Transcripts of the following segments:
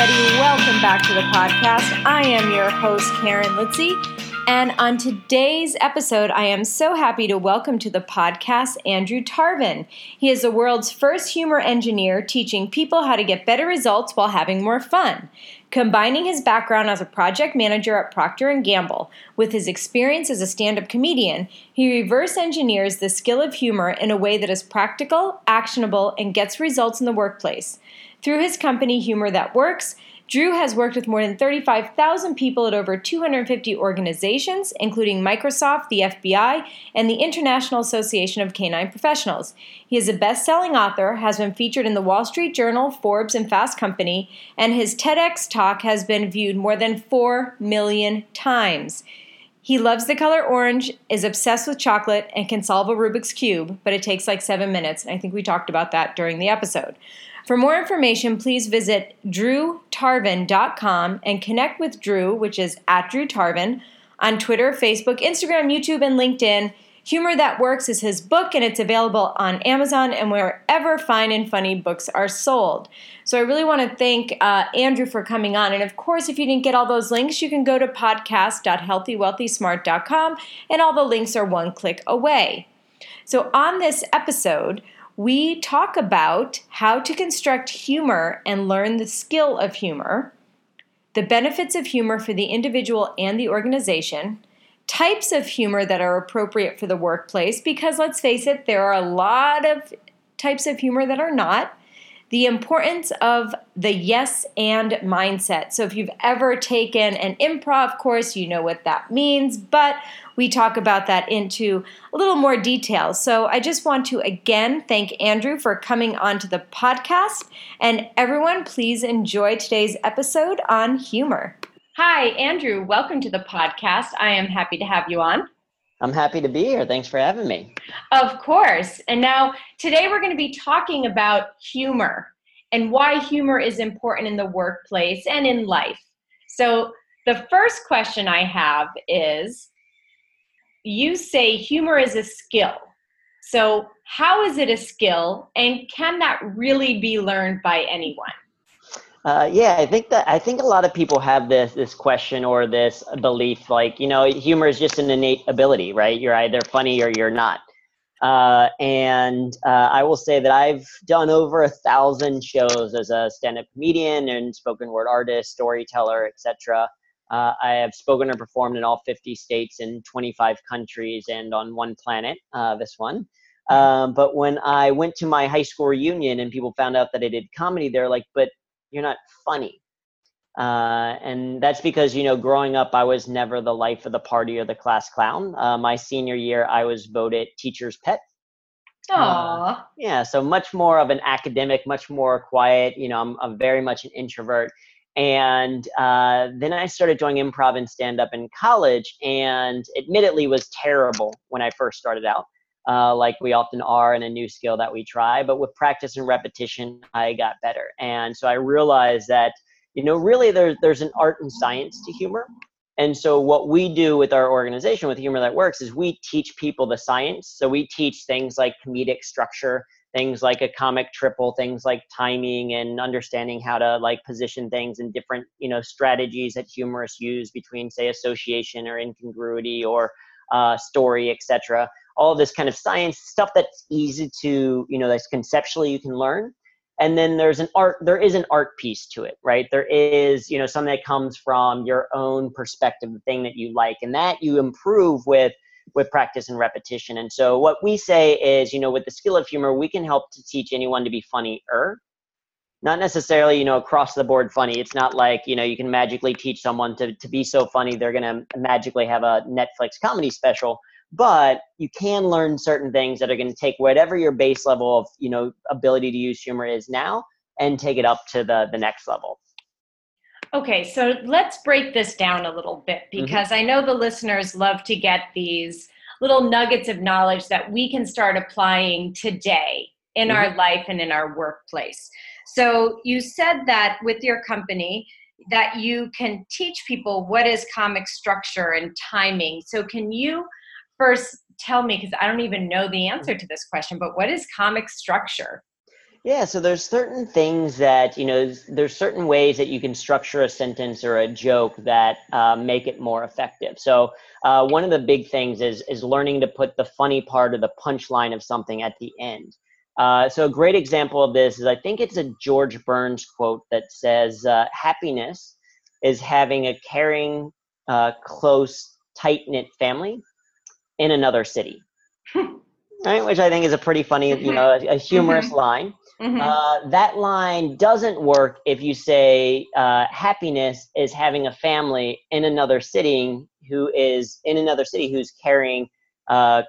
Everybody, welcome back to the podcast. I am your host, Karen Litzy. And on today's episode, I am so happy to welcome to the podcast Andrew Tarvin. He is the world's first humor engineer teaching people how to get better results while having more fun. Combining his background as a project manager at Procter & Gamble with his experience as a stand-up comedian, he reverse engineers the skill of humor in a way that is practical, actionable, and gets results in the workplace. Through his company Humor That Works, Drew has worked with more than 35,000 people at over 250 organizations, including Microsoft, the FBI, and the International Association of Canine Professionals. He is a best selling author, has been featured in the Wall Street Journal, Forbes, and Fast Company, and his TEDx talk has been viewed more than 4 million times. He loves the color orange, is obsessed with chocolate, and can solve a Rubik's Cube, but it takes like seven minutes. I think we talked about that during the episode. For more information, please visit drewtarvin.com and connect with Drew, which is at Drew Tarvin, on Twitter, Facebook, Instagram, YouTube, and LinkedIn. Humor That Works is his book, and it's available on Amazon and wherever fine and funny books are sold. So I really want to thank uh, Andrew for coming on. And of course, if you didn't get all those links, you can go to podcast.healthywealthysmart.com, and all the links are one click away. So on this episode, we talk about how to construct humor and learn the skill of humor, the benefits of humor for the individual and the organization, types of humor that are appropriate for the workplace, because let's face it, there are a lot of types of humor that are not. The importance of the yes and mindset. So, if you've ever taken an improv course, you know what that means, but we talk about that into a little more detail. So I just want to again thank Andrew for coming onto the podcast. And everyone, please enjoy today's episode on humor. Hi, Andrew. Welcome to the podcast. I am happy to have you on. I'm happy to be here. Thanks for having me. Of course. And now, today we're going to be talking about humor and why humor is important in the workplace and in life. So, the first question I have is you say humor is a skill. So, how is it a skill, and can that really be learned by anyone? Uh, yeah, I think that I think a lot of people have this this question or this belief, like you know, humor is just an innate ability, right? You're either funny or you're not. Uh, and uh, I will say that I've done over a thousand shows as a stand-up comedian and spoken word artist, storyteller, etc. Uh, I have spoken or performed in all 50 states in 25 countries and on one planet, uh, this one. Um, but when I went to my high school reunion and people found out that I did comedy, they're like, but you're not funny. Uh, and that's because, you know, growing up, I was never the life of the party or the class clown. Uh, my senior year, I was voted teacher's pet. Aww. yeah, so much more of an academic, much more quiet. You know, I'm, I'm very much an introvert and uh, then I started doing improv and stand up in college, and admittedly was terrible when I first started out, uh, like we often are in a new skill that we try. But with practice and repetition, I got better. And so I realized that, you know, really there's, there's an art and science to humor. And so what we do with our organization, with Humor That Works, is we teach people the science. So we teach things like comedic structure things like a comic triple things like timing and understanding how to like position things and different you know strategies that humorists use between say association or incongruity or uh, story etc all this kind of science stuff that's easy to you know that's conceptually you can learn and then there's an art there is an art piece to it right there is you know something that comes from your own perspective the thing that you like and that you improve with with practice and repetition. And so what we say is, you know, with the skill of humor, we can help to teach anyone to be funnier. Not necessarily, you know, across the board funny. It's not like, you know, you can magically teach someone to, to be so funny they're to magically have a Netflix comedy special. But you can learn certain things that are going to take whatever your base level of, you know, ability to use humor is now and take it up to the, the next level. Okay, so let's break this down a little bit mm-hmm. because mm-hmm. I know the listeners love to get these little nuggets of knowledge that we can start applying today in mm-hmm. our life and in our workplace. So you said that with your company that you can teach people what is comic structure and timing. So can you first tell me because I don't even know the answer to this question, but what is comic structure? Yeah, so there's certain things that, you know, there's certain ways that you can structure a sentence or a joke that uh, make it more effective. So uh, one of the big things is is learning to put the funny part or the punchline of something at the end. Uh, so a great example of this is I think it's a George Burns quote that says, uh, "Happiness is having a caring, uh, close, tight knit family in another city." right, which I think is a pretty funny, you know, a, a humorous mm-hmm. line. Mm-hmm. Uh, that line doesn't work if you say uh, happiness is having a family in another city who is in another city who's carrying uh,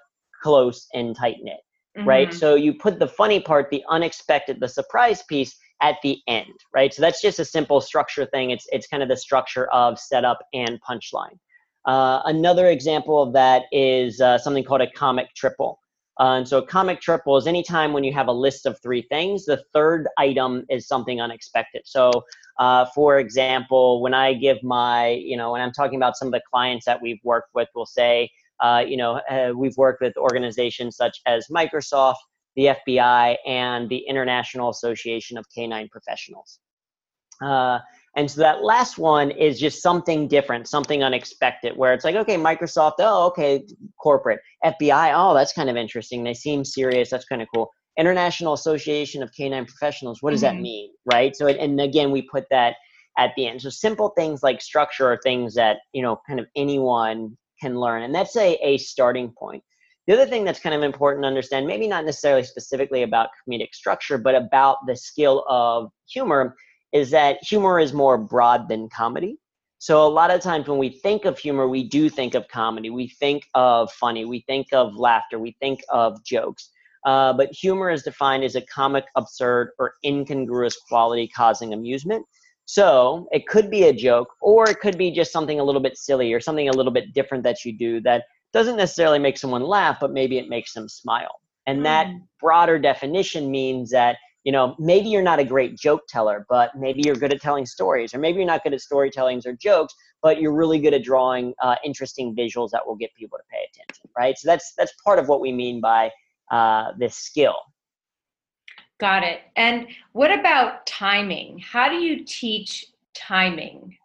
close and tight knit, mm-hmm. right? So you put the funny part, the unexpected, the surprise piece at the end, right? So that's just a simple structure thing. It's it's kind of the structure of setup and punchline. Uh, another example of that is uh, something called a comic triple. Uh, and so a comic triple is anytime when you have a list of three things, the third item is something unexpected. So, uh, for example, when I give my, you know, when I'm talking about some of the clients that we've worked with, we'll say, uh, you know, we've worked with organizations such as Microsoft, the FBI, and the International Association of Canine Professionals. And so that last one is just something different, something unexpected, where it's like, okay, Microsoft, oh, okay, corporate. FBI, oh, that's kind of interesting. They seem serious. That's kind of cool. International Association of Canine Professionals, what does mm-hmm. that mean, right? So, and again, we put that at the end. So simple things like structure are things that, you know, kind of anyone can learn. And that's a, a starting point. The other thing that's kind of important to understand, maybe not necessarily specifically about comedic structure, but about the skill of humor is that humor is more broad than comedy. So a lot of times when we think of humor, we do think of comedy. We think of funny. We think of laughter. We think of jokes. Uh, but humor is defined as a comic, absurd, or incongruous quality causing amusement. So it could be a joke, or it could be just something a little bit silly or something a little bit different that you do that doesn't necessarily make someone laugh, but maybe it makes them smile. And mm. that broader definition means that you know maybe you're not a great joke teller but maybe you're good at telling stories or maybe you're not good at storytellings or jokes but you're really good at drawing uh, interesting visuals that will get people to pay attention right? So that's that's part of what we mean by uh, this skill. Got it. And what about timing? How do you teach timing?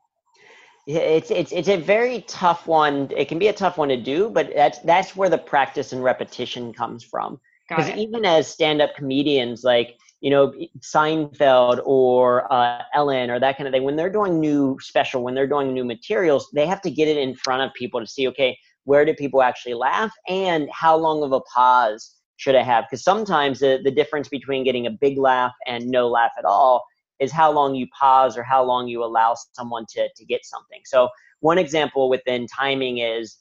It's it's it's a very tough one. It can be a tough one to do, but that's that's where the practice and repetition comes from. Because even as stand-up comedians, like you know, Seinfeld or uh, Ellen or that kind of thing, when they're doing new special, when they're doing new materials, they have to get it in front of people to see, okay, where do people actually laugh and how long of a pause should I have? Because sometimes the, the difference between getting a big laugh and no laugh at all is how long you pause or how long you allow someone to, to get something. So, one example within timing is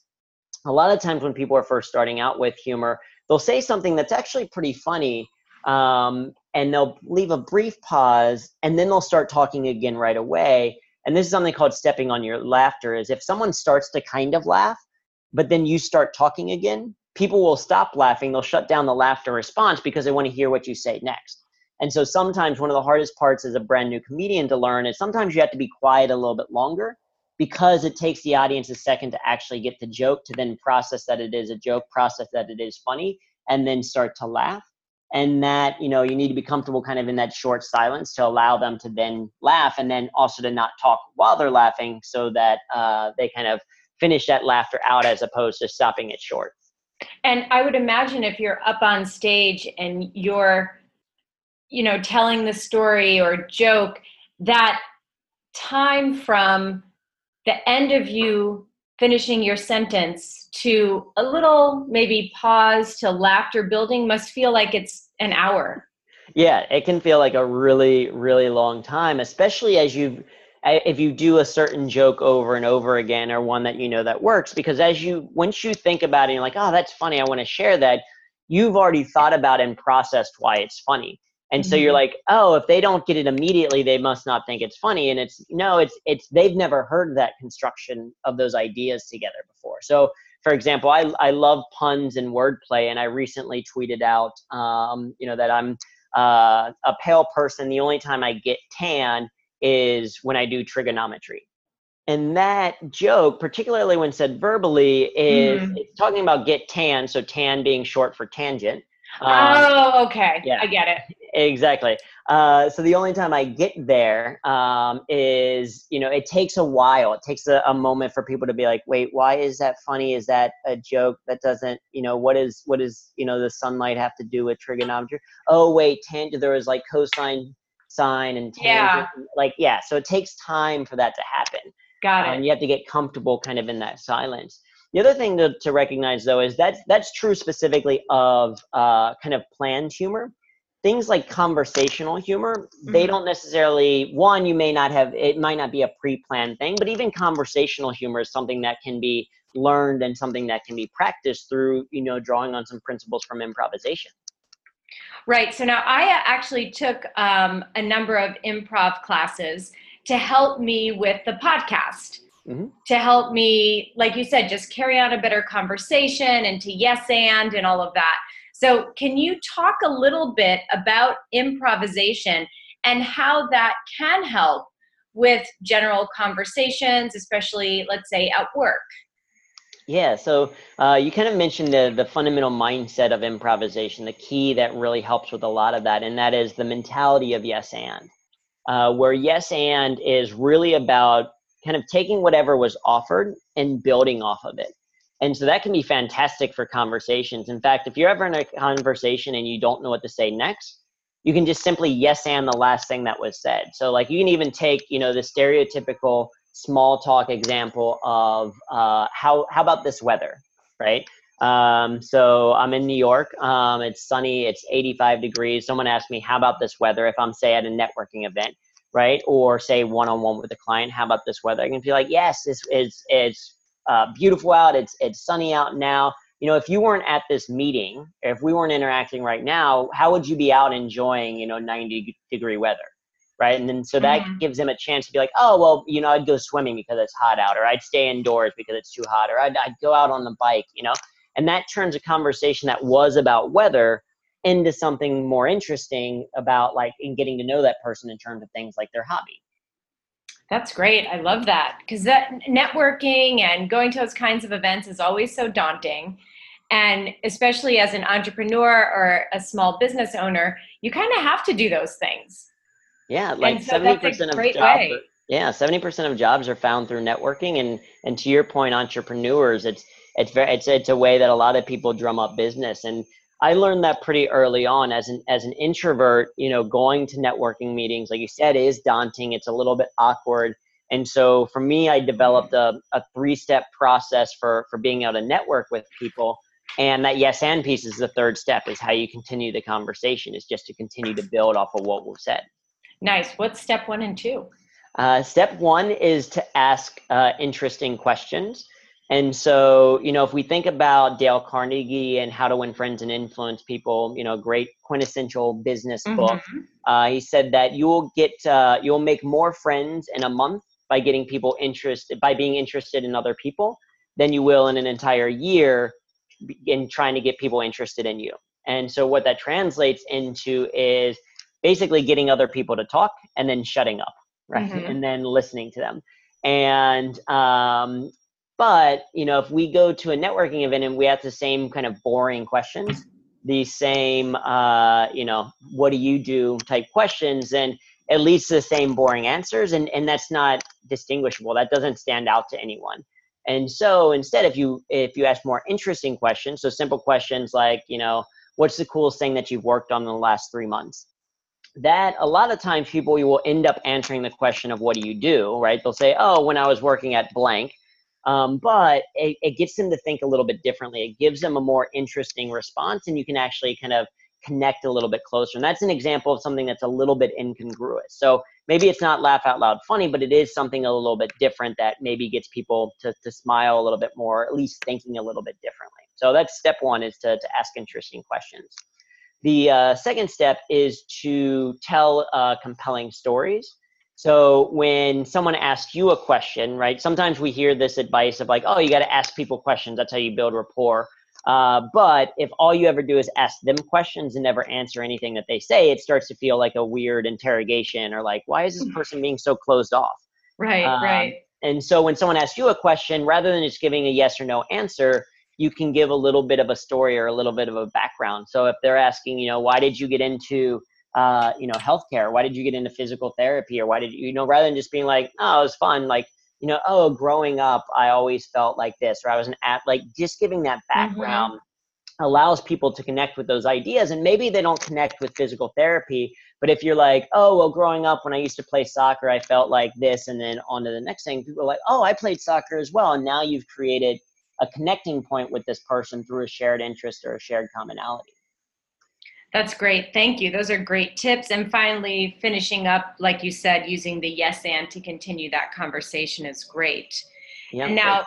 a lot of times when people are first starting out with humor, they'll say something that's actually pretty funny. Um, and they'll leave a brief pause and then they'll start talking again right away. And this is something called stepping on your laughter is if someone starts to kind of laugh but then you start talking again people will stop laughing. They'll shut down the laughter response because they want to hear what you say next. And so sometimes one of the hardest parts as a brand new comedian to learn is sometimes you have to be quiet a little bit longer because it takes the audience a second to actually get the joke to then process that it is a joke process that it is funny and then start to laugh and that you know you need to be comfortable kind of in that short silence to allow them to then laugh and then also to not talk while they're laughing so that uh, they kind of finish that laughter out as opposed to stopping it short. And i would imagine if you're up on stage and you're you know telling the story or joke that time from the end of you finishing your sentence to a little maybe pause to laughter building must feel like it's an hour. Yeah, it can feel like a really, really long time, especially as you if you do a certain joke over and over again or one that you know that works because as you once you think about it you're like oh that's funny i want to share that you've already thought about and processed why it's funny and so you're Mhm. like oh if they don't get it immediately they must not think it's funny and it's no it's it's they've never heard that construction of those ideas together before so for example i, I love puns and wordplay and i recently tweeted out um, you know that i'm uh, a pale person the only time i get tan is when i do trigonometry and that joke particularly when said verbally is Mhm. it's talking about get tan so tan being short for tangent Um, oh, okay. yeah. I get it. Exactly. Uh, so the only time i get there um, is you know it takes a while. It takes a, a moment for people to be like wait why is that funny? Is that a joke that doesn't you know what is what is you know the sunlight have to do with trigonometry? Oh wait tangent there was like cosine sine and tangent. Like yeah so it takes time for that to happen. Got it. and you have to get comfortable kind of in that silence. The other thing to, to recognize though is that that's true specifically of uh, kind of planned humor things like conversational humor they Mhm. don't necessarily one you may not have it might not be a pre-planned thing but even conversational humor is something that can be learned and something that can be practiced through you know drawing on some principles from improvisation Right. So now I actually took um, a number of improv classes to help me with the podcast, Mhm. to help me, like you said, just carry on a better conversation and to yes and and all of that. So, can you talk a little bit about improvisation and how that can help with general conversations, especially, let's say, at work? Yeah, so uh, you kind of mentioned the the fundamental mindset of improvisation, the key that really helps with a lot of that, and that is the mentality of yes and, uh, where yes and is really about kind of taking whatever was offered and building off of it. And so that can be fantastic for conversations. In fact, if you're ever in a conversation and you don't know what to say next, you can just simply yes and the last thing that was said. So like you can even take, you know, the stereotypical small talk example of uh, how how about this weather, right? Um, so I'm in New York. Um, it's sunny. It's 85 degrees. Someone asked me, "How about this weather?" If I'm say at a networking event, right, or say one on one with a client, "How about this weather?" I can be like, "Yes, it's it's it's uh, beautiful out. It's it's sunny out now." You know, if you weren't at this meeting, if we weren't interacting right now, how would you be out enjoying, you know, 90 degree weather? right? And then so that Mhm. gives them a chance to be like, oh, well, you know, I'd go swimming because it's hot out, or I'd stay indoors because it's too hot, or I'd, I'd go out on the bike, you know? And that turns a conversation that was about weather into something more interesting about like in getting to know that person in terms of things like their hobby. That's great. I love that because that networking and going to those kinds of events is always so daunting. And especially as an entrepreneur or a small business owner, you kind of have to do those things. Yeah, like so seventy that's a percent of jobs. Are, yeah, seventy percent of jobs are found through networking, and and to your point, entrepreneurs, it's it's very it's it's a way that a lot of people drum up business, and I learned that pretty early on as an as an introvert. You know, going to networking meetings, like you said, is daunting. It's a little bit awkward, and so for me, I developed a, a three step process for for being able to network with people. And that yes and piece is the third step is how you continue the conversation is just to continue to build off of what was said. Nice. What's step one and two? Uh, step one is to ask uh, interesting questions. And so, you know, if we think about Dale Carnegie and How to Win Friends and Influence People, you know, great quintessential business book, Mhm. uh, he said that you will get, uh, you'll make more friends in a month by getting people interested, by being interested in other people than you will in an entire year in trying to get people interested in you. And so, what that translates into is basically getting other people to talk and then shutting up, right? Mhm. And then listening to them. And, um, but, you know, if we go to a networking event and we have the same kind of boring questions, the same, uh, you know, what do you do type questions, then at least the same boring answers. And, and that's not distinguishable. That doesn't stand out to anyone. And so instead, if you if you ask more interesting questions, so simple questions like, you know, what's the coolest thing that you've worked on in the last three months? That a lot of times people will end up answering the question of what do you do, right? They'll say, oh, when I was working at blank. Um, but it, it gets them to think a little bit differently. It gives them a more interesting response, and you can actually kind of connect a little bit closer. And that's an example of something that's a little bit incongruous. So maybe it's not laugh out loud funny, but it is something a little bit different that maybe gets people to, to smile a little bit more, at least thinking a little bit differently. So that's step one is to, to ask interesting questions. The uh, second step is to tell uh, compelling stories. So when someone asks you a question, right? Sometimes we hear this advice of like, oh, you got to ask people questions. That's how you build rapport. Uh, but if all you ever do is ask them questions and never answer anything that they say, it starts to feel like a weird interrogation or like, why is this mm-hmm. person being so closed off? Right, um, right. And so when someone asks you a question, rather than just giving a yes or no answer, you can give a little bit of a story or a little bit of a background. So if they're asking, you know, why did you get into, uh, you know, healthcare? Why did you get into physical therapy? Or why did you, you know, rather than just being like, oh, it was fun, like, you know, oh, growing up, I always felt like this, or I was an app, like just giving that mm-hmm. background mm-hmm. allows people to connect with those ideas. And maybe they don't connect with physical therapy, but if you're like, oh, well, growing up when I used to play soccer, I felt like this, and then on to the next thing, people are like, oh, I played soccer as well. And now you've created a connecting point with this person through a shared interest or a shared commonality. That's great. Thank you. Those are great tips. And finally, finishing up, like you said, using the yes and to continue that conversation is great. Yeah, now,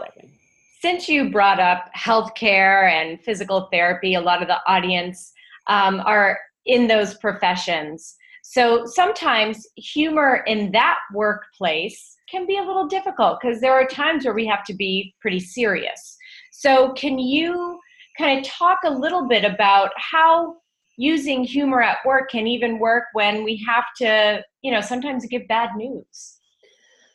since you brought up healthcare and physical therapy, a lot of the audience um, are in those professions. So sometimes humor in that workplace can be a little difficult because there are times where we have to be pretty serious. So, can you kind of talk a little bit about how using humor at work can even work when we have to, you know, sometimes give bad news?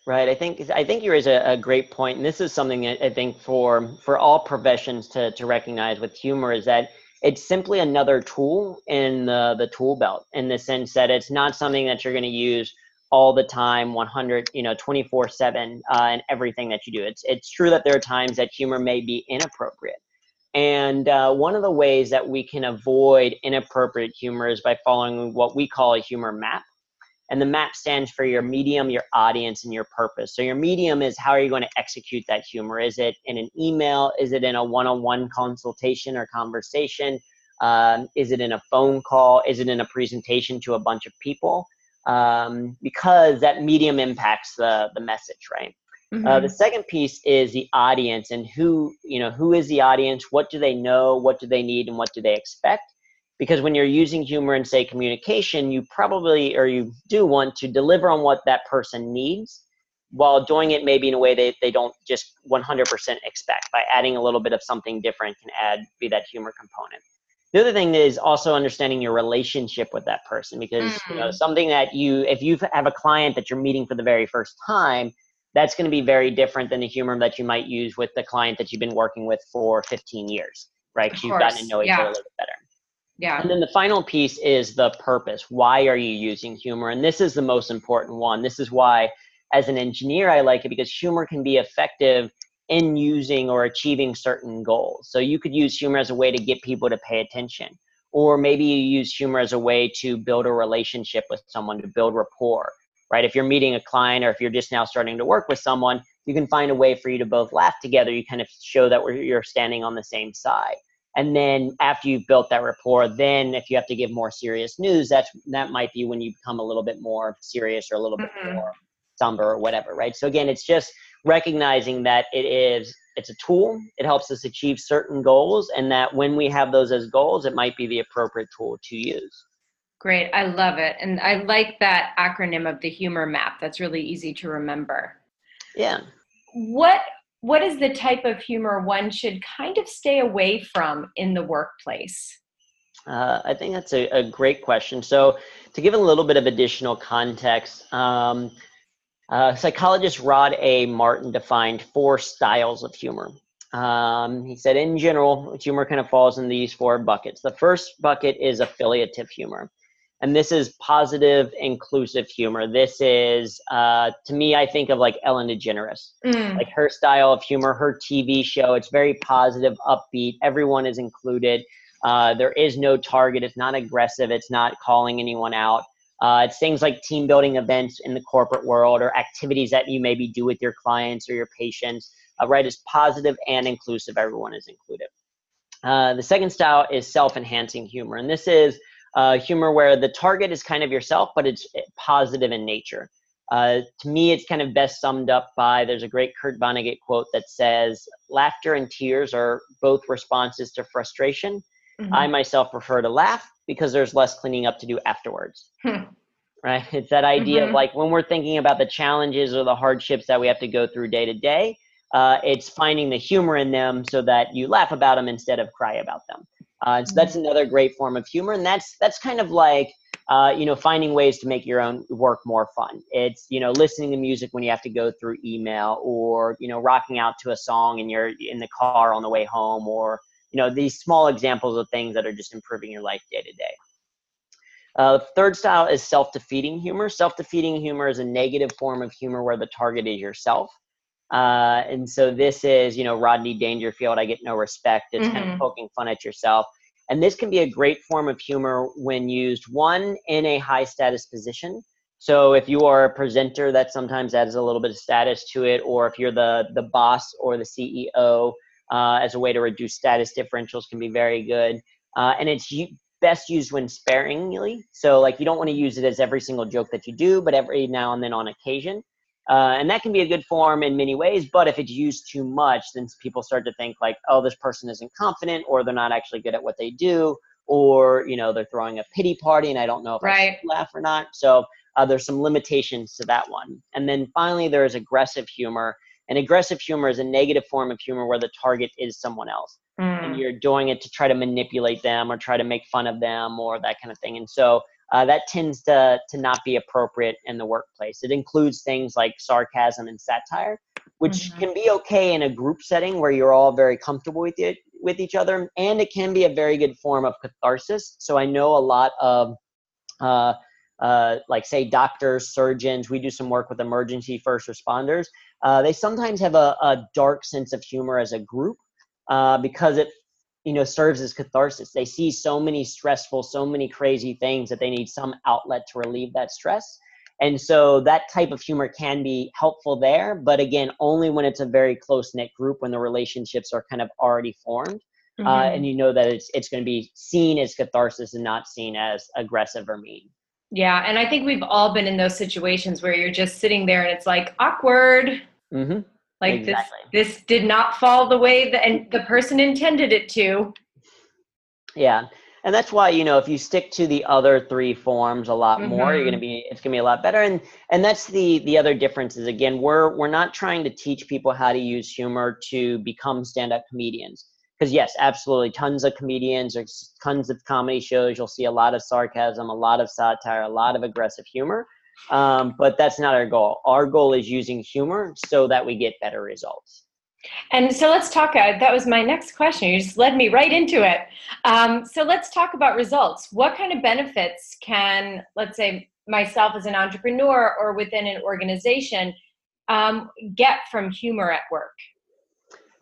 Right. I think I think you raise a, a great point, and this is something that I think for for all professions to to recognize with humor is that it's simply another tool in the the tool belt in the sense that it's not something that you're going to use all the time 100 you know 24 7 uh, in everything that you do it's it's true that there are times that humor may be inappropriate and uh, one of the ways that we can avoid inappropriate humor is by following what we call a humor map. And the map stands for your medium your audience and your purpose. So your medium is how are you going to execute that humor? Is it in an email? Is it in a one-on-one consultation or conversation? Um, is it in a phone call? Is it in a presentation to a bunch of people? Um, because that medium impacts the, the message, right? Mm-hmm. Uh, the mm-hmm. second piece is the audience and who, you know, who is the audience? What do they know? What do they need? And what do they expect? Because when you're using humor and say communication, you probably or you do want to deliver on what that person needs while doing it maybe in a way that they don't just 100% expect by adding a little bit of something different can add be that humor component the other thing is also understanding your relationship with that person because mm. you know mm. something that you if you have a client that you're meeting for the very first time that's going to be very different than the humor that you might use with the client that you've been working with for 15 years right you've gotten to know each yeah. other a little bit better yeah and then the final piece is the purpose why are you using humor and this is the most important one this is why as an engineer i like it because humor can be effective in using or achieving certain goals. So you could use humor as a way to get people to pay attention. Or maybe you use humor as a way to build a relationship with someone, to build rapport, right? If you're meeting a client or if you're just now starting to work with someone, you can find a way for you to both laugh together. You kind of show that you're standing on the same side. And then after you've built that rapport, then if you have to give more serious news, that's that might be when you become a little bit more serious or a little mm-hmm. bit more somber or whatever, right? So again, it's just recognizing that it is it's a tool it helps us achieve certain goals and that when we have those as goals it might be the appropriate tool to use great i love it and i like that acronym of the humor map that's really easy to remember yeah what what is the type of humor one should kind of stay away from in the workplace uh, I think that's a, a, great question. So, to give a little bit of additional context, um, uh, psychologist Rod A. Martin defined four styles of humor. Um, he said, in general, humor kind of falls in these four buckets. The first bucket is affiliative humor. And this is positive, inclusive humor. This is, uh, to me, I think of like Ellen DeGeneres, mm. like her style of humor, her TV show. It's very positive, upbeat. Everyone is included. Uh, there is no target. It's not aggressive. It's not calling anyone out. Uh, it's things like team building events in the corporate world or activities that you maybe do with your clients or your patients. Uh, right is positive and inclusive. Everyone is included. Uh, the second style is self-enhancing humor, and this is uh, humor where the target is kind of yourself, but it's eh, positive in nature. Uh, to me, it's kind of best summed up by there's a great Kurt Vonnegut quote that says, "Laughter and tears are both responses to frustration, Mm-hmm. I myself prefer to laugh because there's less cleaning up to do afterwards. Hmm. Right? It's that idea mm-hmm. of like when we're thinking about the challenges or the hardships that we have to go through day to day, uh, it's finding the humor in them so that you laugh about them instead of cry about them. Uh, so that's mm-hmm. another great form of humor, and that's that's kind of like uh, you know finding ways to make your own work more fun. It's you know listening to music when you have to go through email, or you know rocking out to a song and you're in the car on the way home, or you know these small examples of things that are just improving your life day to day. Uh, third style is self-defeating humor. Self-defeating humor is a negative form of humor where the target is yourself. Uh, and so this is, you know, Rodney Dangerfield, I get no respect. It's mm-hmm. kind of mm-hmm. poking fun at yourself. And this can be a great form of humor when used, one, in a high status position. So if you are a presenter, that sometimes adds a little bit of status to it, or if you're the, the boss or the CEO, uh, as a way to reduce status differentials can be very good. Uh, and it's best used when sparingly. So like you don't want to use it as every single joke that you do, but every now and then on occasion. Uh, and that can be a good form in many ways, but if it's used too much, then people start to think like, oh, this person isn't confident, or they're not actually good at what they do, or you know, they're throwing a pity party, and I don't know if right. I should laugh or not. So uh, there's some limitations to that one. And then finally, there is aggressive humor, and aggressive humor is a negative form of humor where the target is someone else, mm. and you're doing it to try to manipulate them or try to make fun of them or that kind of thing. And so uh, that tends to, to not be appropriate in the workplace. It includes things like sarcasm and satire, which mm-hmm. can be okay in a group setting where you're all very comfortable with it with each other, and it can be a very good form of catharsis. So I know a lot of uh, uh, like say doctors, surgeons, we do some work with emergency first responders. Uh, they sometimes have a, a, dark sense of humor as a group uh, because it you know serves as catharsis they see so many stressful so many crazy things that they need some outlet to relieve that stress and so that type of humor can be helpful there but again only when it's a very close knit group when the relationships are kind of already formed uh, mm-hmm. uh, and you know that it's it's going to be seen as catharsis and not seen as aggressive or mean yeah and i think we've all been in those situations where you're just sitting there and it's like awkward mm-hmm. Like exactly. this, this did not fall the way that and the person intended it to. Yeah, and that's why you know if you stick to the other three forms a lot more, mm-hmm. you're gonna be it's gonna be a lot better. And and that's the the other difference is again we're we're not trying to teach people how to use humor to become stand up comedians. Because yes, absolutely, tons of comedians or tons of comedy shows. You'll see a lot of sarcasm, a lot of satire, a lot of aggressive humor um, but that's not our goal. Our goal is using humor so that we get better results. And so let's talk. Uh, that was my next question. You just led me right into it. Um, so let's talk about results. What kind of benefits can, let's say, myself as an entrepreneur or within an organization um, get from humor at work?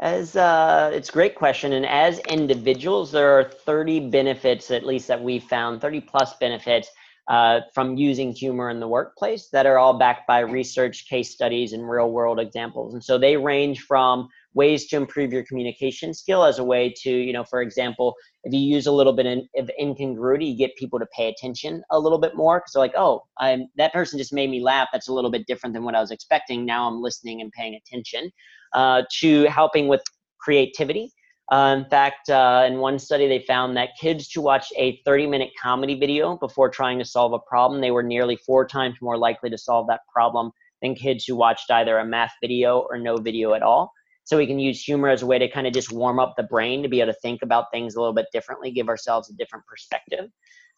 As uh, it's a great question, and as individuals, there are 30 benefits, at least that we found, 30 plus benefits uh, from using humor in the workplace that are all backed by research, case studies, and real world examples. And so they range from ways to improve your communication skill as a way to, you know, for example, if you use a little bit of incongruity, you get people to pay attention a little bit more because they're like, oh, I'm, that person just made me laugh. That's a little bit different than what I was expecting. Now I'm listening and paying attention. Uh, to helping with creativity. Uh, in fact, uh, in one study, they found that kids who watched a 30 minute comedy video before trying to solve a problem, they were nearly four times more likely to solve that problem than kids who watched either a math video or no video at all. So we can use humor as a way to kind of just warm up the brain to be able to think about things a little bit differently, give ourselves a different perspective.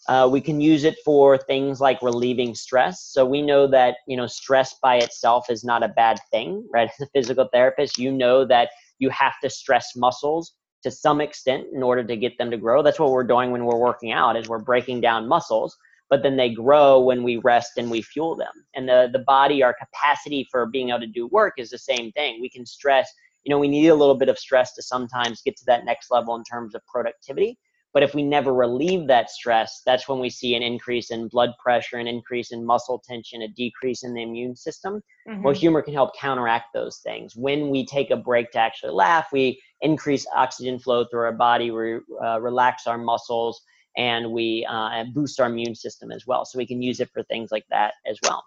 Uh, we can use it for things like relieving stress. So we know that you know stress by itself is not a bad thing, right? As a physical therapist, you know that you have to stress muscles to some extent in order to get them to grow. That's what we're doing when we're working out is we're breaking down muscles, but then they grow when we rest and we fuel them. And the the body, our capacity for being able to do work is the same thing. We can stress, you know, we need a little bit of stress to sometimes get to that next level in terms of productivity. But if we never relieve that stress, that's when we see an increase in blood pressure, an increase in muscle tension, a decrease in the immune system. Mm-hmm. Well, humor can help counteract those things. When we take a break to actually laugh, we increase oxygen flow through our body, we uh, relax our muscles, and we uh, boost our immune system as well. So we can use it for things like that as well.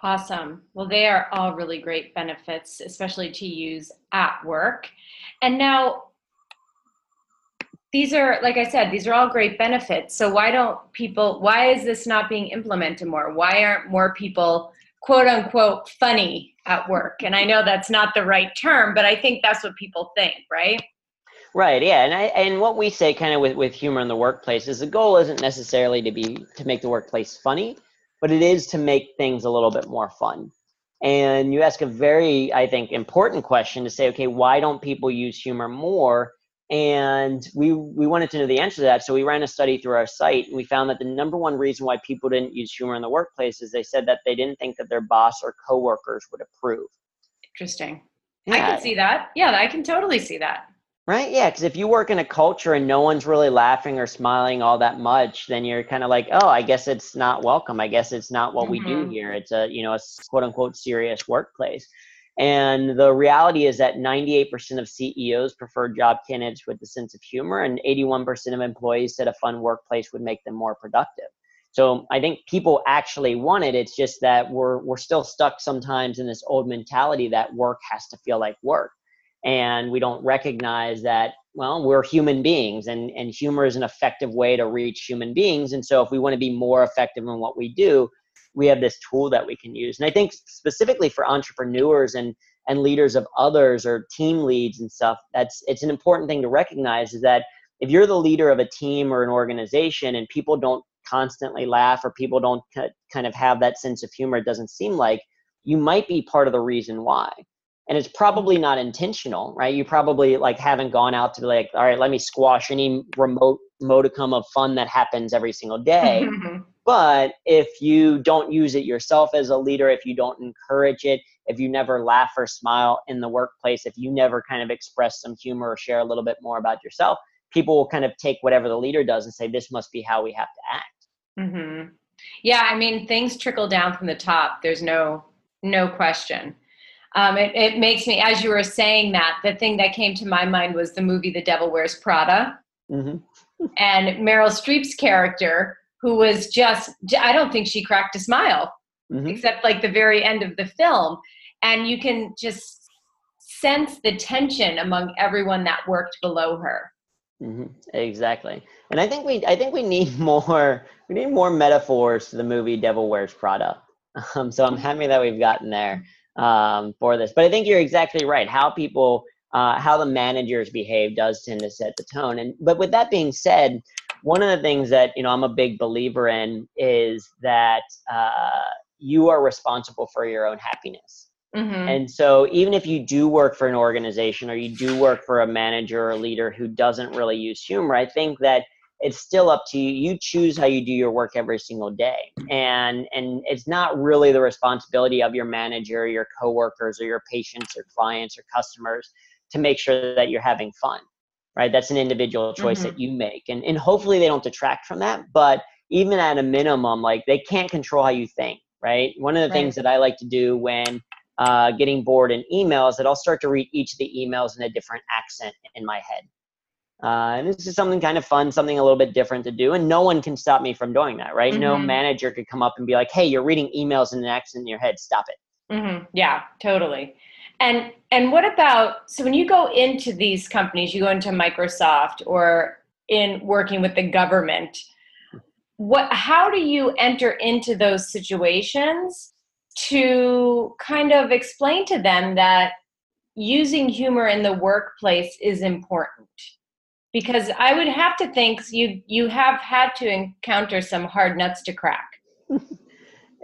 Awesome. Well, they are all really great benefits, especially to use at work. And now, these are like i said these are all great benefits. So why don't people why is this not being implemented more? Why aren't more people quote unquote funny at work? And i know that's not the right term but i think that's what people think right? Right yeah and I, and what we say kind of with, with humor in the workplace is the goal isn't necessarily to be to make the workplace funny but it is to make things a little bit more fun. And you ask a very i think important question to say okay why don't people use humor more and we we wanted to know the answer to that. So we ran a study through our site and we found that the number one reason why people didn't use humor in the workplace is they said that they didn't think that their boss or coworkers would approve. Interesting. Yeah. i can see that. Yeah i can totally see that. Right? Yeah because if you work in a culture and no one's really laughing or smiling all that much then you're kind of like oh i guess it's not welcome. I guess it's not what mm-hmm. we do mm-hmm. here. It's a you know a quote unquote serious workplace and the reality is that 98% of CEOs prefer job candidates with a sense of humor, and 81% of employees said a fun workplace would make them more productive. So I think people actually want it. It's just that we're we're still stuck sometimes in this old mentality that work has to feel like work, and we don't recognize that well we're human beings, and and humor is an effective way to reach human beings. And so if we want to be more effective in what we do, we have this tool that we can use. And I think specifically for entrepreneurs and and leaders of others or team leads and stuff, that's it's an important thing to recognize is that if you're the leader of a team or an organization and people don't constantly laugh or people don't kind of have that sense of humor, it doesn't seem like you might be part of the reason why. And it's probably not intentional, right? You probably like haven't gone out to be like, all right, let me squash any remote modicum of fun that happens every single day. But if you don't use it yourself as a leader, if you don't encourage it, if you never laugh or smile in the workplace, if you never kind of express some humor or share a little bit more about yourself, people will kind of take whatever the leader does and say, this must be how we have to act. Mm-hmm. Yeah, I mean, things trickle down from the top. There's no no question. Um, it, it makes me, as you were saying that, the thing that came to my mind was the movie The Devil Wears Prada. Mm-hmm. and Meryl Streep's character who was just i don't think she cracked a smile mm-hmm. except like the very end of the film and you can just sense the tension among everyone that worked below her mm-hmm. exactly and i think we i think we need more we need more metaphors to the movie devil wears prada um, so i'm happy that we've gotten there um, for this but i think you're exactly right how people uh, how the managers behave does tend to set the tone and but with that being said one of the things that you know I'm a big believer in is that uh, you are responsible for your own happiness. Mm-hmm. And so, even if you do work for an organization or you do work for a manager or a leader who doesn't really use humor, I think that it's still up to you. You choose how you do your work every single day, and and it's not really the responsibility of your manager, your coworkers, or your patients, or clients, or customers to make sure that you're having fun right? That's an individual choice mm-hmm. that you make. And, and hopefully they don't detract from that. But even at a minimum, like they can't control how you think, right? One of the right. things that I like to do when uh, getting bored in emails is that I'll start to read each of the emails in a different accent in my head. Uh, and this is something kind of fun, something a little bit different to do. And no one can stop me from doing that, right? Mm-hmm. No manager could come up and be like, hey, you're reading emails in an accent in your head. Stop it. Mm-hmm. Yeah, totally. And and what about so when you go into these companies, you go into Microsoft or in working with the government, what how do you enter into those situations to kind of explain to them that using humor in the workplace is important? Because I would have to think you you have had to encounter some hard nuts to crack.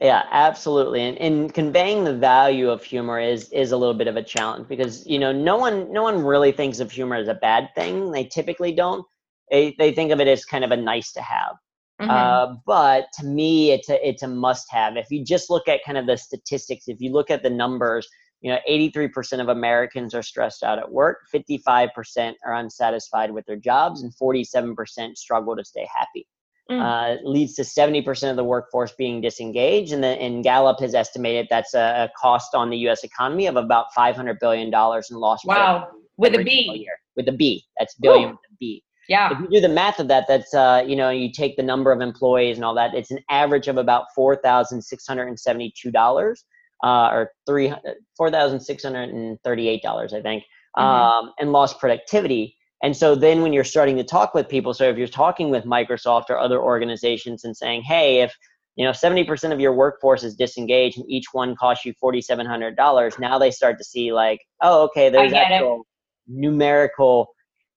Yeah, absolutely. And, and conveying the value of humor is is a little bit of a challenge because you know no one no one really thinks of humor as a bad thing. They typically don't. They they think of it as kind of a nice to have. Mm-hmm. Uh, but to me, it's a it's a must have. If you just look at kind of the statistics, if you look at the numbers, you know, 83% of Americans are stressed out at work, 55% are unsatisfied with their jobs, and 47% struggle to stay happy mm. uh, leads to 70% of the workforce being disengaged. And, the, and Gallup has estimated that's a, a, cost on the U.S. economy of about $500 billion in lost Wow, with a B. Year. With a B. That's billion Ooh. with a B. Yeah. If you do the math of that, that's, uh, you know, you take the number of employees and all that, it's an average of about $4,672 uh, or $4,638, I think, mm-hmm. um, and lost productivity And so then when you're starting to talk with people, so if you're talking with Microsoft or other organizations and saying, hey, if you know 70% of your workforce is disengaged and each one costs you $4,700, now they start to see like, oh, okay, there's actual it. numerical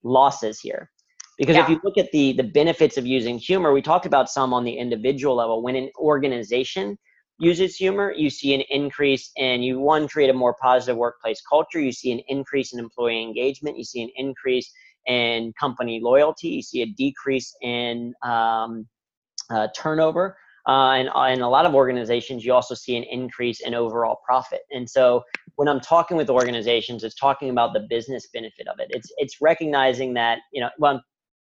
losses here. Because yeah. if you look at the the benefits of using humor, we talked about some on the individual level. When an organization uses humor, you see an increase in you one create a more positive workplace culture. You see an increase in employee engagement. You see an increase in company loyalty. You see a decrease in um, uh, turnover. Uh, and uh, in a lot of organizations, you also see an increase in overall profit. And so, when I'm talking with organizations, it's talking about the business benefit of it. It's it's recognizing that you know, well,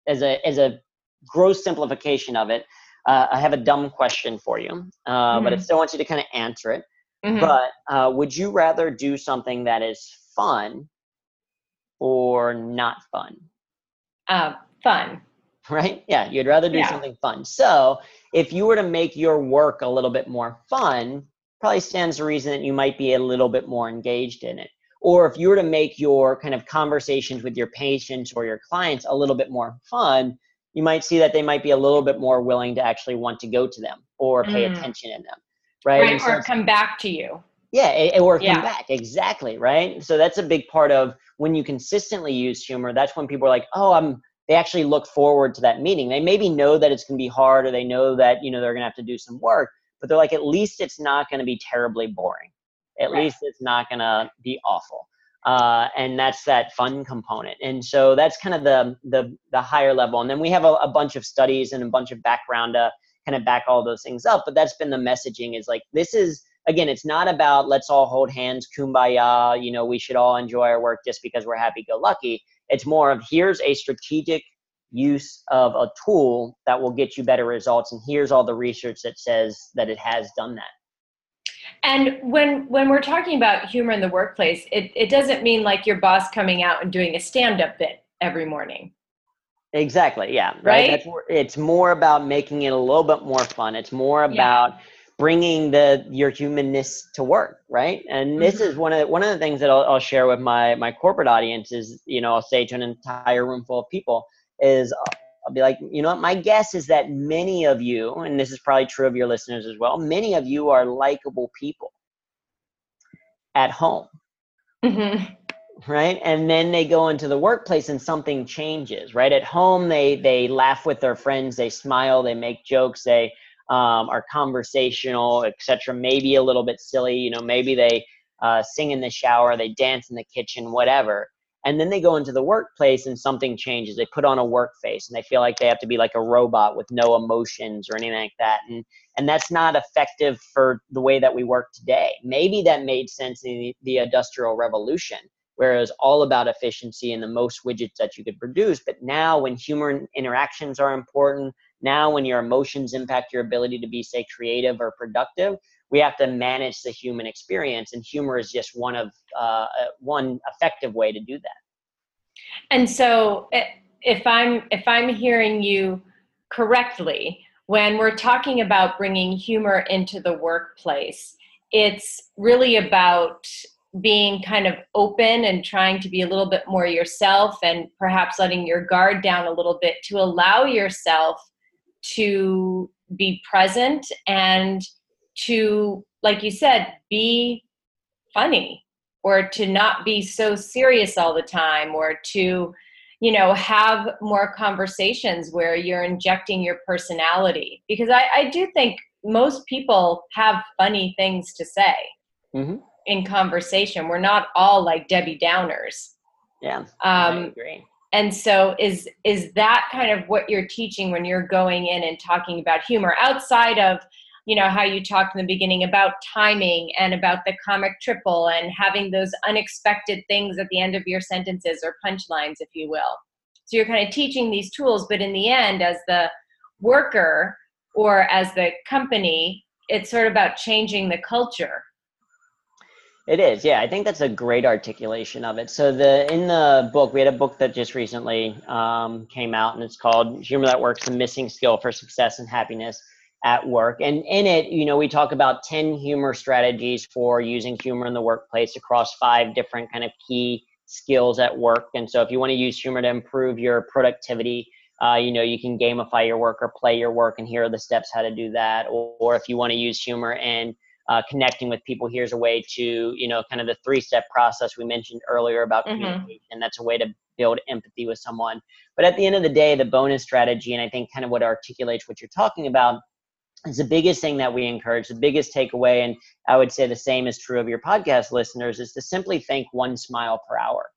as a as a gross simplification of it, uh, I have a dumb question for you, uh, mm-hmm. but I mm-hmm. still want you to kind of answer it. Mm-hmm. But uh, would you rather do something that is fun or not fun? Uh, fun. Right? Yeah, you'd rather do yeah. something fun. So if you were to make your work a little bit more fun, probably stands to reason that you might be a little bit more engaged in it. Or if you were to make your kind of conversations with your patients or your clients a little bit more fun, you might see that they might be a little bit more willing to actually want to go to them or pay mm. attention in them. Right. right so or come back to you. Yeah, or come yeah. back. Exactly. Right. So that's a big part of when you consistently use humor. That's when people are like, oh, I'm, they actually look forward to that meeting. They maybe know that it's going to be hard or they know that, you know, they're going to have to do some work, but they're like, at least it's not going to be terribly boring. At right. least it's not going to be awful. Uh, and that's that fun component. And so that's kind of the the, the higher level. And then we have a, a bunch of studies and a bunch of background to kind of back all those things up. But that's been the messaging is like this is again, it's not about let's all hold hands, kumbaya. You know, we should all enjoy our work just because we're happy go lucky. It's more of here's a strategic use of a tool that will get you better results, and here's all the research that says that it has done that. And when when we're talking about humor in the workplace, it, it doesn't mean like your boss coming out and doing a stand-up bit every morning. Exactly. Yeah. Right. right? More, it's more about making it a little bit more fun. It's more about yeah. bringing the your humanness to work. Right. And mm-hmm. this is one of the, one of the things that I'll, I'll share with my my corporate audience is you know I'll say to an entire room full of people is I'll be like, you know what? My guess is that many of you, and this is probably true of your listeners as well, many of you are likable people at home. Mm-hmm. Right. And then they go into the workplace and something changes. Right. At home, they they laugh with their friends, they smile, they make jokes, they um, are conversational, etc. Maybe a little bit silly. You know, maybe they uh, sing in the shower, they dance in the kitchen, whatever and then they go into the workplace and something changes. They put on a work face and they feel like they have to be like a robot with no emotions or anything like that and and that's not effective for the way that we work today. Maybe that made sense in the, the industrial revolution where it was all about efficiency and the most widgets that you could produce but now when human interactions are important now when your emotions impact your ability to be say creative or productive we have to manage the human experience and humor is just one of uh, one effective way to do that. And so if i'm if i'm hearing you correctly when we're talking about bringing humor into the workplace it's really about being kind of open and trying to be a little bit more yourself and perhaps letting your guard down a little bit to allow yourself to be present and to, like you said, be funny or to not be so serious all the time or to, you know, have more conversations where you're injecting your personality. Because I, I do think most people have funny things to say mm-hmm. in conversation. We're not all like Debbie Downers. Yeah. Um, I agree and so is is that kind of what you're teaching when you're going in and talking about humor outside of you know how you talked in the beginning about timing and about the comic triple and having those unexpected things at the end of your sentences or punchlines if you will so you're kind of teaching these tools but in the end as the worker or as the company it's sort of about changing the culture it is, yeah. I think that's a great articulation of it. So the in the book, we had a book that just recently um, came out, and it's called "Humor That Works: The Missing Skill for Success and Happiness." At work. And in it, you know, we talk about 10 humor strategies for using humor in the workplace across five different kind of key skills at work. And so if you want to use humor to improve your productivity, uh, you know, you can gamify your work or play your work, and here are the steps how to do that. Or, or if you want to use humor and uh, connecting with people, here's a way to, you know, kind of the three step process we mentioned earlier about mm-hmm. communication. That's a way to build empathy with someone. But at the end of the day, the bonus strategy, and I think kind of what articulates what you're talking about, is the biggest thing that we encourage, the biggest takeaway, and I would say the same is true of your podcast listeners, is to simply think one smile per hour.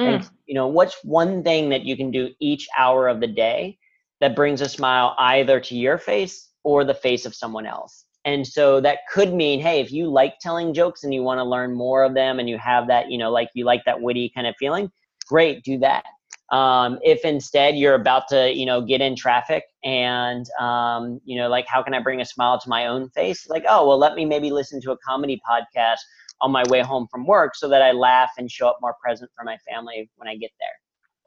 Mm. And, you know, what's one thing that you can do each hour of the day that brings a smile either to your face or the face of someone else? And so that could mean, hey, if you like telling jokes and you want to learn more of them and you have that, you know, like you like that witty kind of feeling, great, do that. Um, if instead you're about to, you know, get in traffic and, um, you know, like how can I bring a smile to my own face? Like, oh, well, let me maybe listen to a comedy podcast on my way home from work so that I laugh and show up more present for my family when I get there.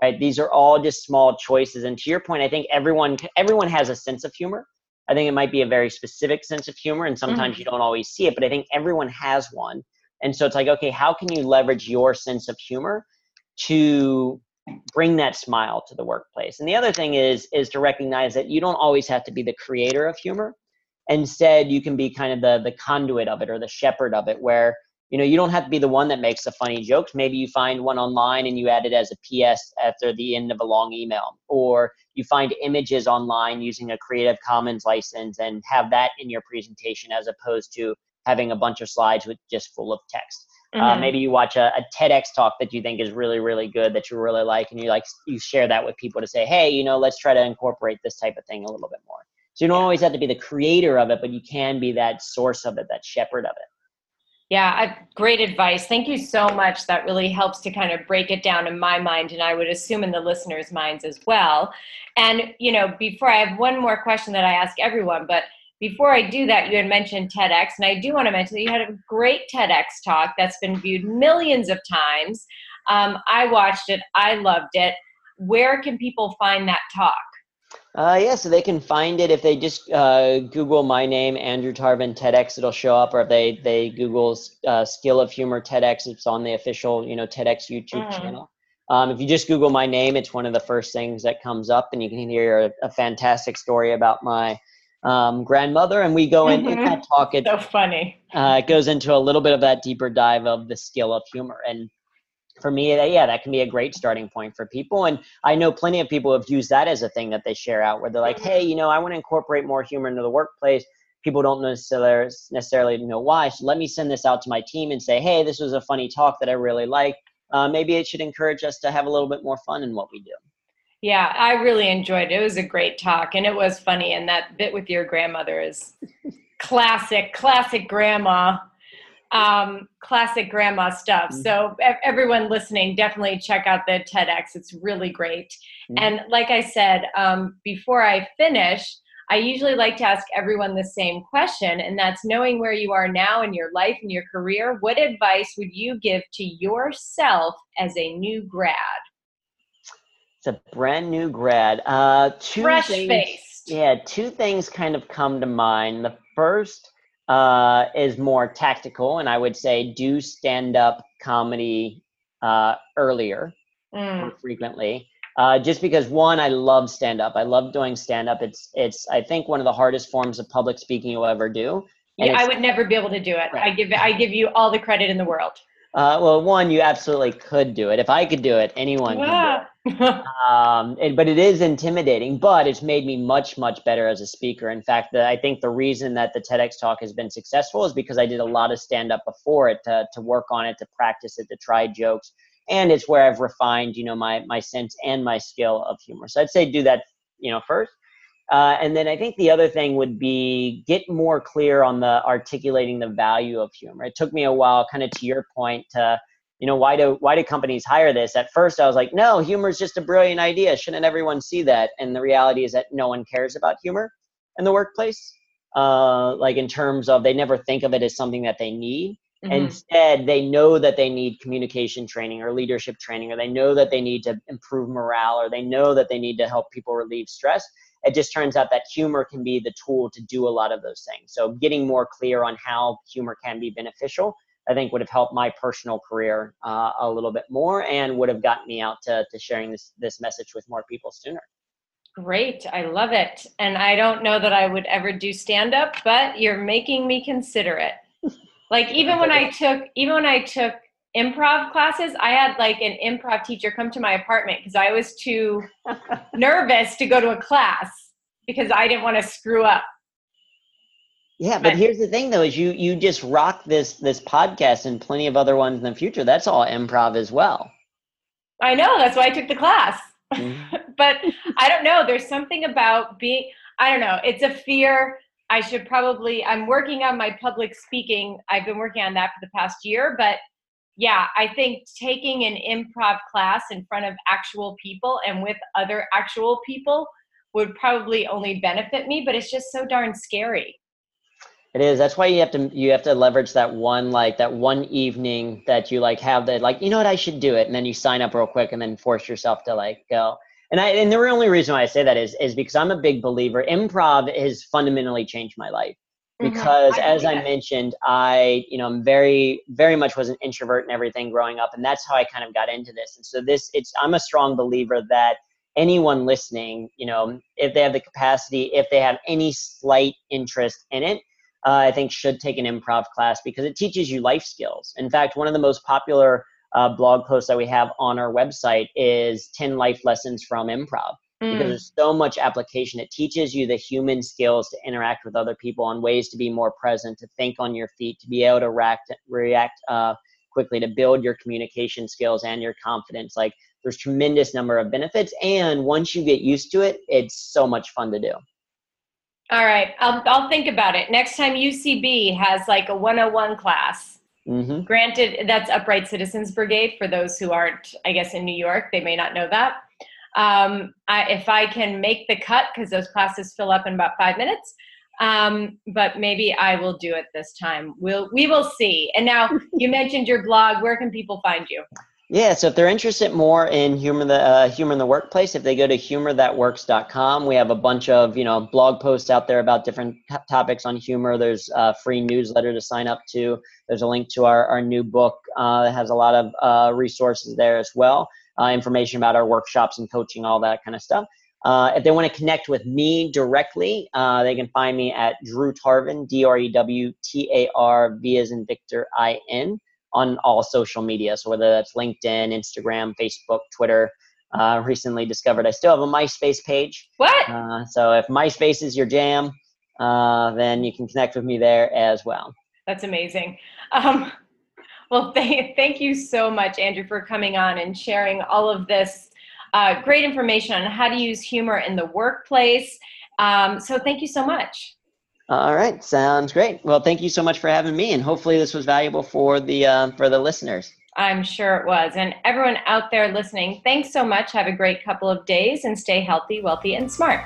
Right? These are all just small choices. And to your point, I think everyone everyone has a sense of humor. I think it might be a very specific sense of humor, and sometimes mm-hmm. you don't always see it, but I think everyone has one. And so it's like, okay, how can you leverage your sense of humor to bring that smile to the workplace? And the other thing is is to recognize that you don't always have to be the creator of humor. Instead, you can be kind of the the conduit of it or the shepherd of it, where you know you don't have to be the one that makes the funny jokes maybe you find one online and you add it as a ps after the end of a long email or you find images online using a creative commons license and have that in your presentation as opposed to having a bunch of slides with just full of text mm-hmm. uh, maybe you watch a, a tedx talk that you think is really really good that you really like and you like you share that with people to say hey you know let's try to incorporate this type of thing a little bit more so you don't always have to be the creator of it but you can be that source of it that shepherd of it yeah, I, great advice. Thank you so much. That really helps to kind of break it down in my mind, and I would assume in the listeners' minds as well. And, you know, before I have one more question that I ask everyone, but before I do that, you had mentioned TEDx, and I do want to mention that you had a great TEDx talk that's been viewed millions of times. Um, I watched it, I loved it. Where can people find that talk? Uh, yeah, so they can find it if they just uh, Google my name, Andrew Tarvin TEDx, it'll show up. Or if they they Google uh, Skill of Humor TEDx, it's on the official you know TEDx YouTube mm. channel. Um, if you just Google my name, it's one of the first things that comes up, and you can hear a, a fantastic story about my um, grandmother. And we go mm-hmm. in, in that talk. It, so funny. Uh, it goes into a little bit of that deeper dive of the skill of humor and for me, yeah, that can be a great starting point for people. And I know plenty of people have used that as a thing that they share out where they're like, hey, you know, I want to incorporate more humor into the workplace. People don't necessarily necessarily know why. So let me send this out to my team and say, hey, this was a funny talk that I really like. Uh, maybe it should encourage us to have a little bit more fun in what we do. Yeah, I really enjoyed it. It was a great talk and it was funny. And that bit with your grandmother is classic, classic grandma um, classic grandma stuff. Mm-hmm. So everyone listening, definitely check out the TEDx. It's really great. Mm-hmm. And like I said, um, before I finish, I usually like to ask everyone the same question, and that's knowing where you are now in your life and your career. What advice would you give to yourself as a new grad? It's a brand new grad. Uh, two Fresh things, faced. Yeah, two things kind of come to mind. The first uh, is more tactical, and I would say do stand up comedy uh, earlier, mm. more frequently. Uh, just because one, I love stand up. I love doing stand up. It's it's I think one of the hardest forms of public speaking you'll ever do. yeah, I would never be able to do it. Right. I give I give you all the credit in the world. Uh, well, one, you absolutely could do it. If I could do it, anyone yeah. can do it. um, it, But it is intimidating, but it's made me much, much better as a speaker. In fact, the, I think the reason that the TEDx talk has been successful is because I did a lot of stand up before it to, to work on it, to practice it, to try jokes. And it's where I've refined, you know, my, my sense and my skill of humor. So I'd say do that, you know, first. Uh, and then I think the other thing would be get more clear on the articulating the value of humor. It took me a while, kind of to your point, to you know why do why do companies hire this? At first, I was like, no, humor is just a brilliant idea. Shouldn't everyone see that? And the reality is that no one cares about humor in the workplace. Uh, like in terms of they never think of it as something that they need. Mm-hmm. Instead, they know that they need communication training or leadership training, or they know that they need to improve morale, or they know that they need to help people relieve stress it just turns out that humor can be the tool to do a lot of those things. So getting more clear on how humor can be beneficial I think would have helped my personal career uh, a little bit more and would have gotten me out to, to sharing this, this message with more people sooner. Great. I love it. And I don't know that I would ever do stand up, but you're making me consider it. Like even when I took even when I took improv classes, I had like an improv teacher come to my apartment because I was too nervous to go to a class because I didn't want to screw up. Yeah, but, but here's the thing though, is you you just rock this this podcast and plenty of other ones in the future. That's all improv as well. I know, that's why I took the class. Mm-hmm. but I don't know. There's something about being I don't know, it's a fear. I should probably I'm working on my public speaking. I've been working on that for the past year, but yeah, I think taking an improv class in front of actual people and with other actual people would probably only benefit me, but it's just so darn scary. It is. That's why you have to you have to leverage that one like that one evening that you like have that like you know what I should do it, and then you sign up real quick and then force yourself to like go. And I and the only reason why I say that is is because I'm a big believer. Improv has fundamentally changed my life. Because mm-hmm. I as I mentioned, I you know I'm very very much was an introvert and everything growing up, and that's how I kind of got into this. And so this it's I'm a strong believer that anyone listening, you know, if they have the capacity, if they have any slight interest in it uh, I think should take an improv class because it teaches you life skills. In fact, one of the most popular uh, blog posts that we have on our website is 10 life lessons from improv. Because there's so much application. It teaches you the human skills to interact with other people on ways to be more present, to think on your feet, to be able to react, react uh, quickly, to build your communication skills and your confidence. Like there's tremendous number of benefits. And once you get used to it, it's so much fun to do. All right, I'll I'll think about it. Next time UCB has like a 101 class. Mm-hmm. Granted, that's Upright Citizens Brigade for those who aren't, I guess, in New York. They may not know that. Um, I, if I can make the cut, because those classes fill up in about five minutes, um, but maybe I will do it this time. We'll we will see. And now you mentioned your blog. Where can people find you? Yeah, so if they're interested more in humor the uh, humor in the workplace, if they go to humorthatworks.com, we have a bunch of you know blog posts out there about different topics on humor. There's a free newsletter to sign up to. There's a link to our, our new book uh, that has a lot of uh, resources there as well. Uh, information about our workshops and coaching, all that kind of stuff. Uh, if they want to connect with me directly, uh, they can find me at Drew Tarvin, D R E W T A R V as in Victor I N on all social media. So whether that's LinkedIn, Instagram, Facebook, Twitter. Uh, recently discovered I still have a MySpace page. What? Uh, so if MySpace is your jam, uh, then you can connect with me there as well. That's amazing. Um, well, th- thank you so much, Andrew, for coming on and sharing all of this uh, great information on how to use humor in the workplace. Um, so thank you so much. All right, sounds great. Well, thank you so much for having me, and hopefully this was valuable for the uh, for the listeners. I'm sure it was, and everyone out there listening, thanks so much. Have a great couple of days, and stay healthy, wealthy, and smart.